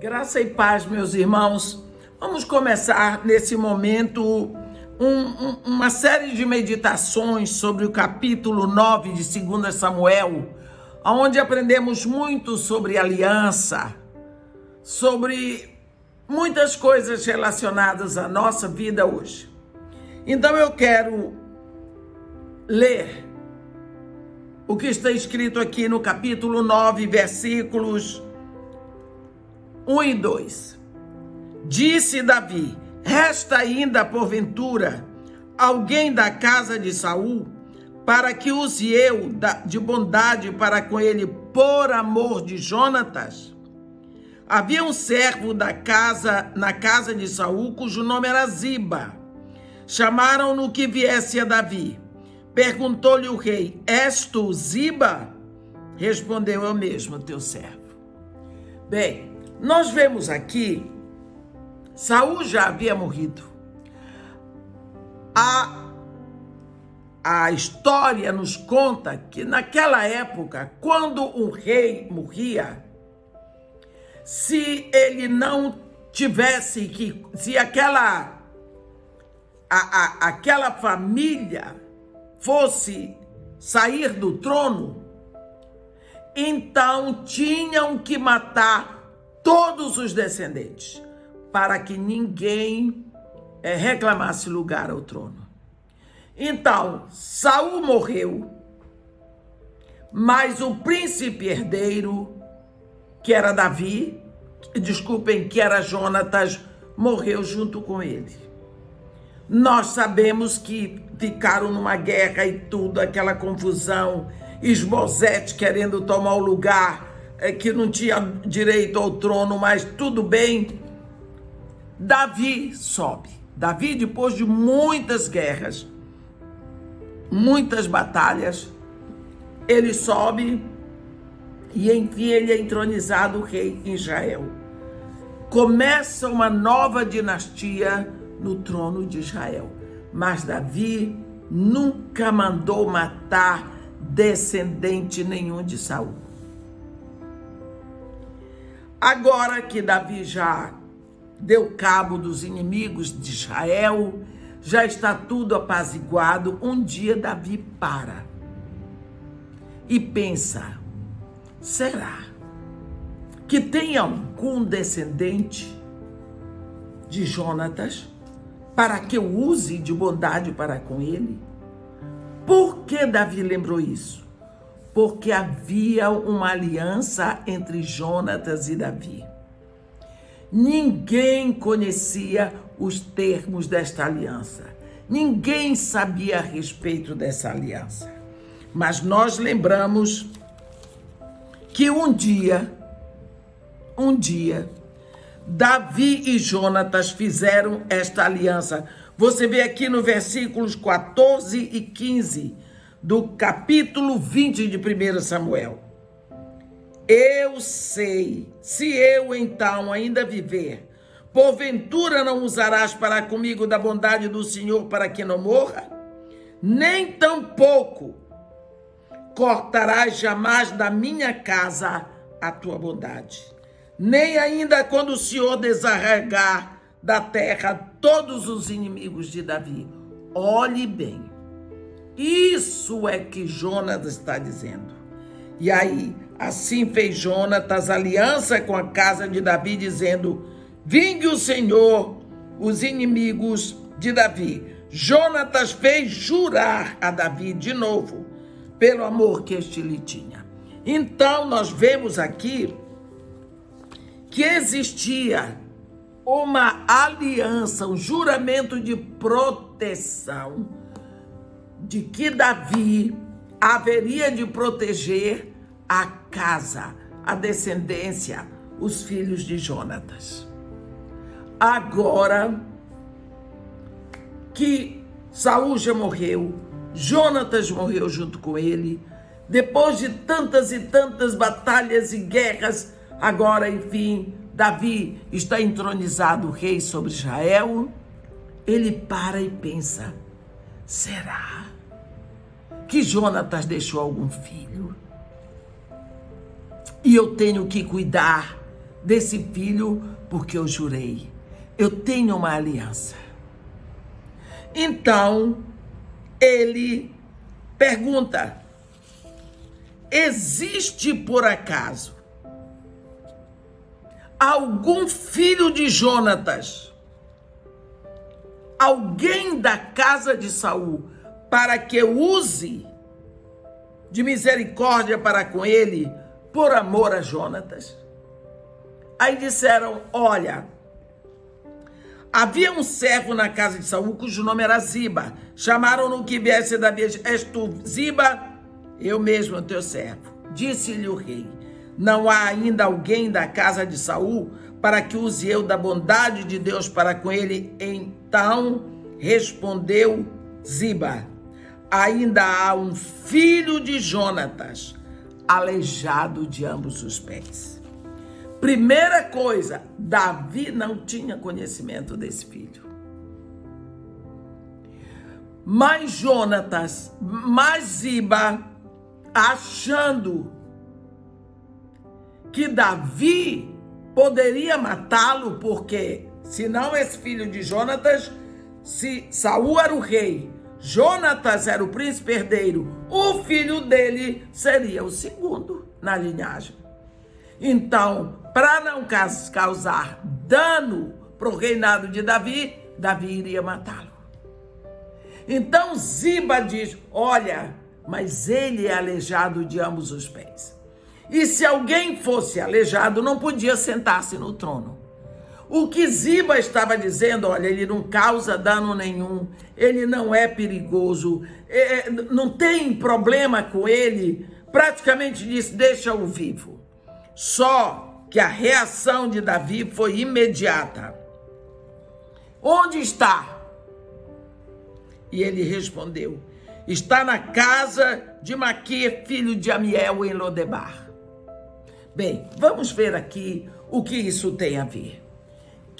Graça e paz, meus irmãos. Vamos começar nesse momento um, um, uma série de meditações sobre o capítulo 9 de 2 Samuel, onde aprendemos muito sobre aliança, sobre muitas coisas relacionadas à nossa vida hoje. Então eu quero ler o que está escrito aqui no capítulo 9, versículos 1 e 2. Disse Davi: Resta ainda porventura alguém da casa de Saul para que use eu de bondade para com ele por amor de Jonatas? Havia um servo da casa na casa de Saul cujo nome era Ziba. Chamaram-no que viesse a Davi. Perguntou-lhe o rei: És tu Ziba? Respondeu eu mesmo, teu servo. Bem, nós vemos aqui, Saul já havia morrido. A, a história nos conta que naquela época, quando um rei morria, se ele não tivesse que, se aquela a, a, aquela família fosse sair do trono, então tinham que matar todos os descendentes, para que ninguém é, reclamasse lugar ao trono. Então, Saul morreu, mas o príncipe herdeiro, que era Davi, desculpem, que era Jonatas, morreu junto com ele. Nós sabemos que ficaram numa guerra e tudo, aquela confusão, Esbozete querendo tomar o lugar é, que não tinha direito ao trono, mas tudo bem. Davi sobe. Davi, depois de muitas guerras, muitas batalhas, ele sobe e enfim ele é entronizado rei em Israel. Começa uma nova dinastia no trono de Israel. Mas Davi nunca mandou matar descendente nenhum de Saul. Agora que Davi já deu cabo dos inimigos de Israel, já está tudo apaziguado, um dia Davi para e pensa: será que tem algum descendente de Jonatas para que eu use de bondade para com ele? Por que Davi lembrou isso? Porque havia uma aliança entre Jonatas e Davi. Ninguém conhecia os termos desta aliança. Ninguém sabia a respeito dessa aliança. Mas nós lembramos que um dia, um dia, Davi e Jonatas fizeram esta aliança. Você vê aqui no versículos 14 e 15 do capítulo 20 de 1 Samuel. Eu sei, se eu então ainda viver, porventura não usarás para comigo da bondade do Senhor para que não morra? Nem tampouco cortarás jamais da minha casa a tua bondade. Nem ainda quando o Senhor desarregar da terra todos os inimigos de Davi. Olhe bem, isso é que Jonas está dizendo. E aí, assim fez Jonatas aliança com a casa de Davi, dizendo: Vingue o Senhor os inimigos de Davi. Jonatas fez jurar a Davi de novo, pelo amor que este lhe tinha. Então, nós vemos aqui que existia uma aliança, um juramento de proteção de que Davi haveria de proteger a casa, a descendência, os filhos de Jonatas. Agora que Saul já morreu, Jonatas morreu junto com ele, depois de tantas e tantas batalhas e guerras, agora, enfim, Davi está entronizado rei sobre Israel. Ele para e pensa: será? Que Jonatas deixou algum filho. E eu tenho que cuidar desse filho, porque eu jurei. Eu tenho uma aliança. Então, ele pergunta: existe por acaso algum filho de Jonatas, alguém da casa de Saul, para que use de misericórdia para com ele, por amor a Jonatas? Aí disseram: Olha, havia um servo na casa de Saul cujo nome era Ziba. Chamaram-no que viesse da vez. És tu, Ziba? Eu mesmo, teu servo. Disse-lhe o rei: Não há ainda alguém da casa de Saul para que use eu da bondade de Deus para com ele? Então respondeu Ziba: Ainda há um filho de Jonatas, aleijado de ambos os pés. Primeira coisa, Davi não tinha conhecimento desse filho. Mas Jonatas, mas Ziba, achando que Davi poderia matá-lo, porque senão esse filho de Jonatas, se Saul era o rei, Jonatas era o príncipe herdeiro, o filho dele seria o segundo na linhagem. Então, para não causar dano para o reinado de Davi, Davi iria matá-lo. Então Ziba diz: Olha, mas ele é aleijado de ambos os pés. E se alguém fosse aleijado, não podia sentar-se no trono. O que Ziba estava dizendo, olha, ele não causa dano nenhum, ele não é perigoso, é, é não tem problema com ele, praticamente disse: deixa-o vivo. Só que a reação de Davi foi imediata. Onde está? E ele respondeu: Está na casa de Maquir, filho de Amiel, em Lodebar. Bem, vamos ver aqui o que isso tem a ver.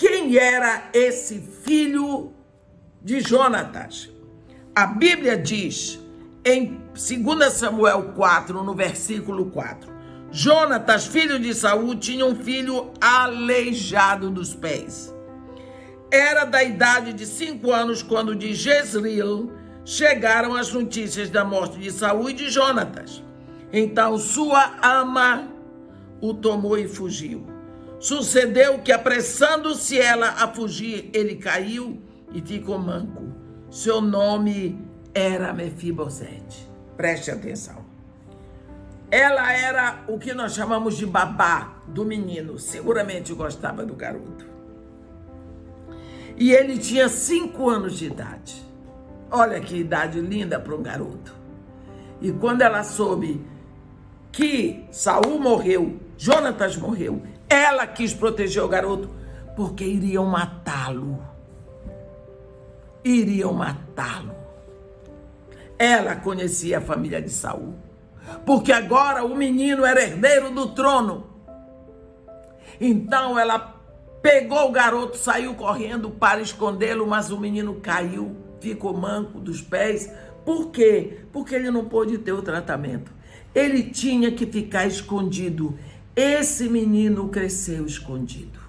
Quem era esse filho de Jonatas? A Bíblia diz em 2 Samuel 4, no versículo 4: Jonatas, filho de Saul, tinha um filho aleijado dos pés. Era da idade de cinco anos quando de Jezreel chegaram as notícias da morte de Saul e de Jonatas. Então sua ama o tomou e fugiu. Sucedeu que, apressando-se ela a fugir, ele caiu e ficou manco. Seu nome era Mefibosete. Preste atenção. Ela era o que nós chamamos de babá do menino. Seguramente gostava do garoto. E ele tinha cinco anos de idade. Olha que idade linda para um garoto. E quando ela soube que Saul morreu, Jonatas morreu, ela quis proteger o garoto porque iriam matá-lo. Iriam matá-lo. Ela conhecia a família de Saul porque agora o menino era herdeiro do trono. Então ela pegou o garoto, saiu correndo para escondê-lo, mas o menino caiu, ficou manco dos pés. Por quê? Porque ele não pôde ter o tratamento. Ele tinha que ficar escondido. Esse menino cresceu escondido.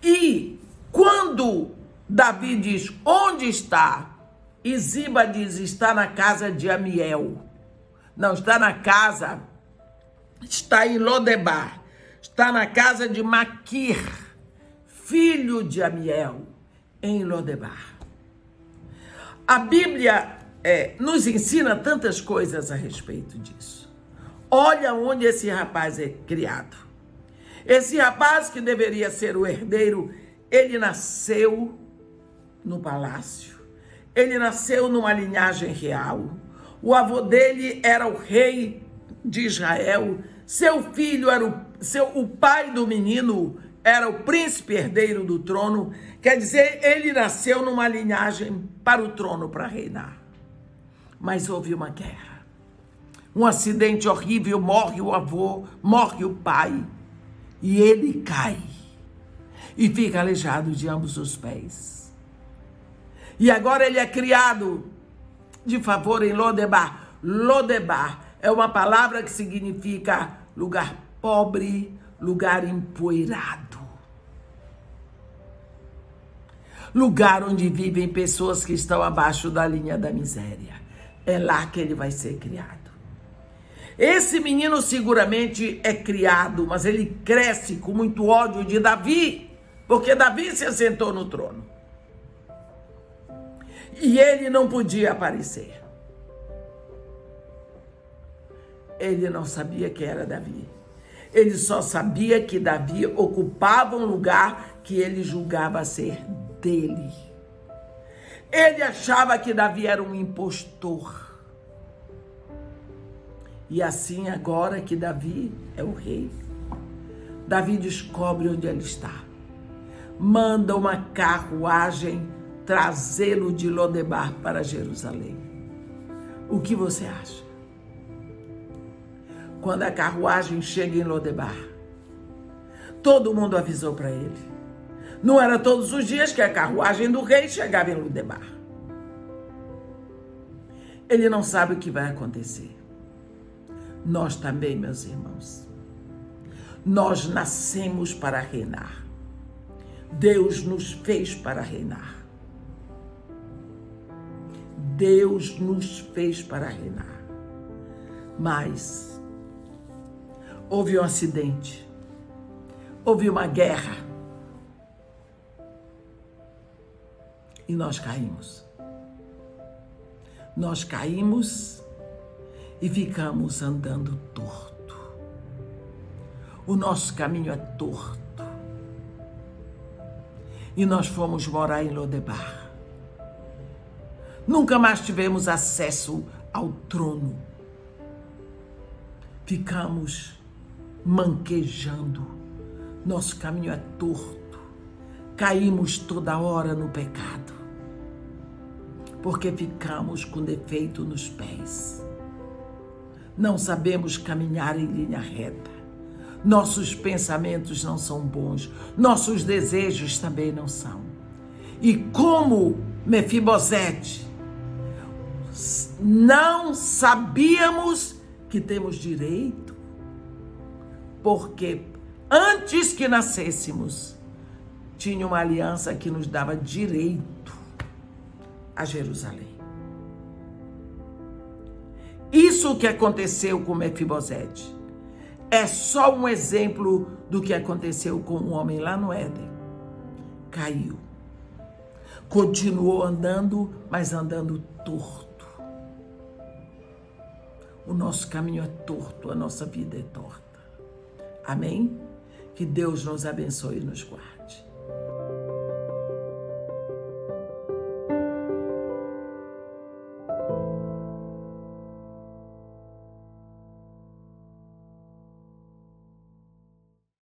E quando Davi diz: Onde está? E Ziba diz: está na casa de Amiel. Não, está na casa, está em Lodebar. Está na casa de Maquir, filho de Amiel, em Lodebar. A Bíblia é, nos ensina tantas coisas a respeito disso. Olha onde esse rapaz é criado. Esse rapaz que deveria ser o herdeiro, ele nasceu no palácio ele nasceu numa linhagem real. O avô dele era o rei de Israel. Seu filho era o, seu, o pai do menino era o príncipe herdeiro do trono. Quer dizer, ele nasceu numa linhagem para o trono para reinar. Mas houve uma guerra. Um acidente horrível, morre o avô, morre o pai. E ele cai. E fica aleijado de ambos os pés. E agora ele é criado de favor em Lodebar. Lodebar é uma palavra que significa lugar pobre, lugar empoeirado. Lugar onde vivem pessoas que estão abaixo da linha da miséria. É lá que ele vai ser criado. Esse menino seguramente é criado, mas ele cresce com muito ódio de Davi, porque Davi se assentou no trono. E ele não podia aparecer. Ele não sabia que era Davi. Ele só sabia que Davi ocupava um lugar que ele julgava ser dele. Ele achava que Davi era um impostor. E assim, agora que Davi é o rei, Davi descobre onde ele está. Manda uma carruagem trazê-lo de Lodebar para Jerusalém. O que você acha? Quando a carruagem chega em Lodebar, todo mundo avisou para ele. Não era todos os dias que a carruagem do rei chegava em Lodebar. Ele não sabe o que vai acontecer. Nós também, meus irmãos. Nós nascemos para reinar. Deus nos fez para reinar. Deus nos fez para reinar. Mas houve um acidente, houve uma guerra e nós caímos. Nós caímos e ficamos andando torto. O nosso caminho é torto. E nós fomos morar em Lodebar. Nunca mais tivemos acesso ao trono. Ficamos manquejando. Nosso caminho é torto. Caímos toda hora no pecado. Porque ficamos com defeito nos pés não sabemos caminhar em linha reta. Nossos pensamentos não são bons, nossos desejos também não são. E como Mefibosete, não sabíamos que temos direito, porque antes que nascêssemos, tinha uma aliança que nos dava direito a Jerusalém. Isso que aconteceu com Mefibosete é só um exemplo do que aconteceu com um homem lá no Éden. Caiu. Continuou andando, mas andando torto. O nosso caminho é torto, a nossa vida é torta. Amém? Que Deus nos abençoe e nos guarde.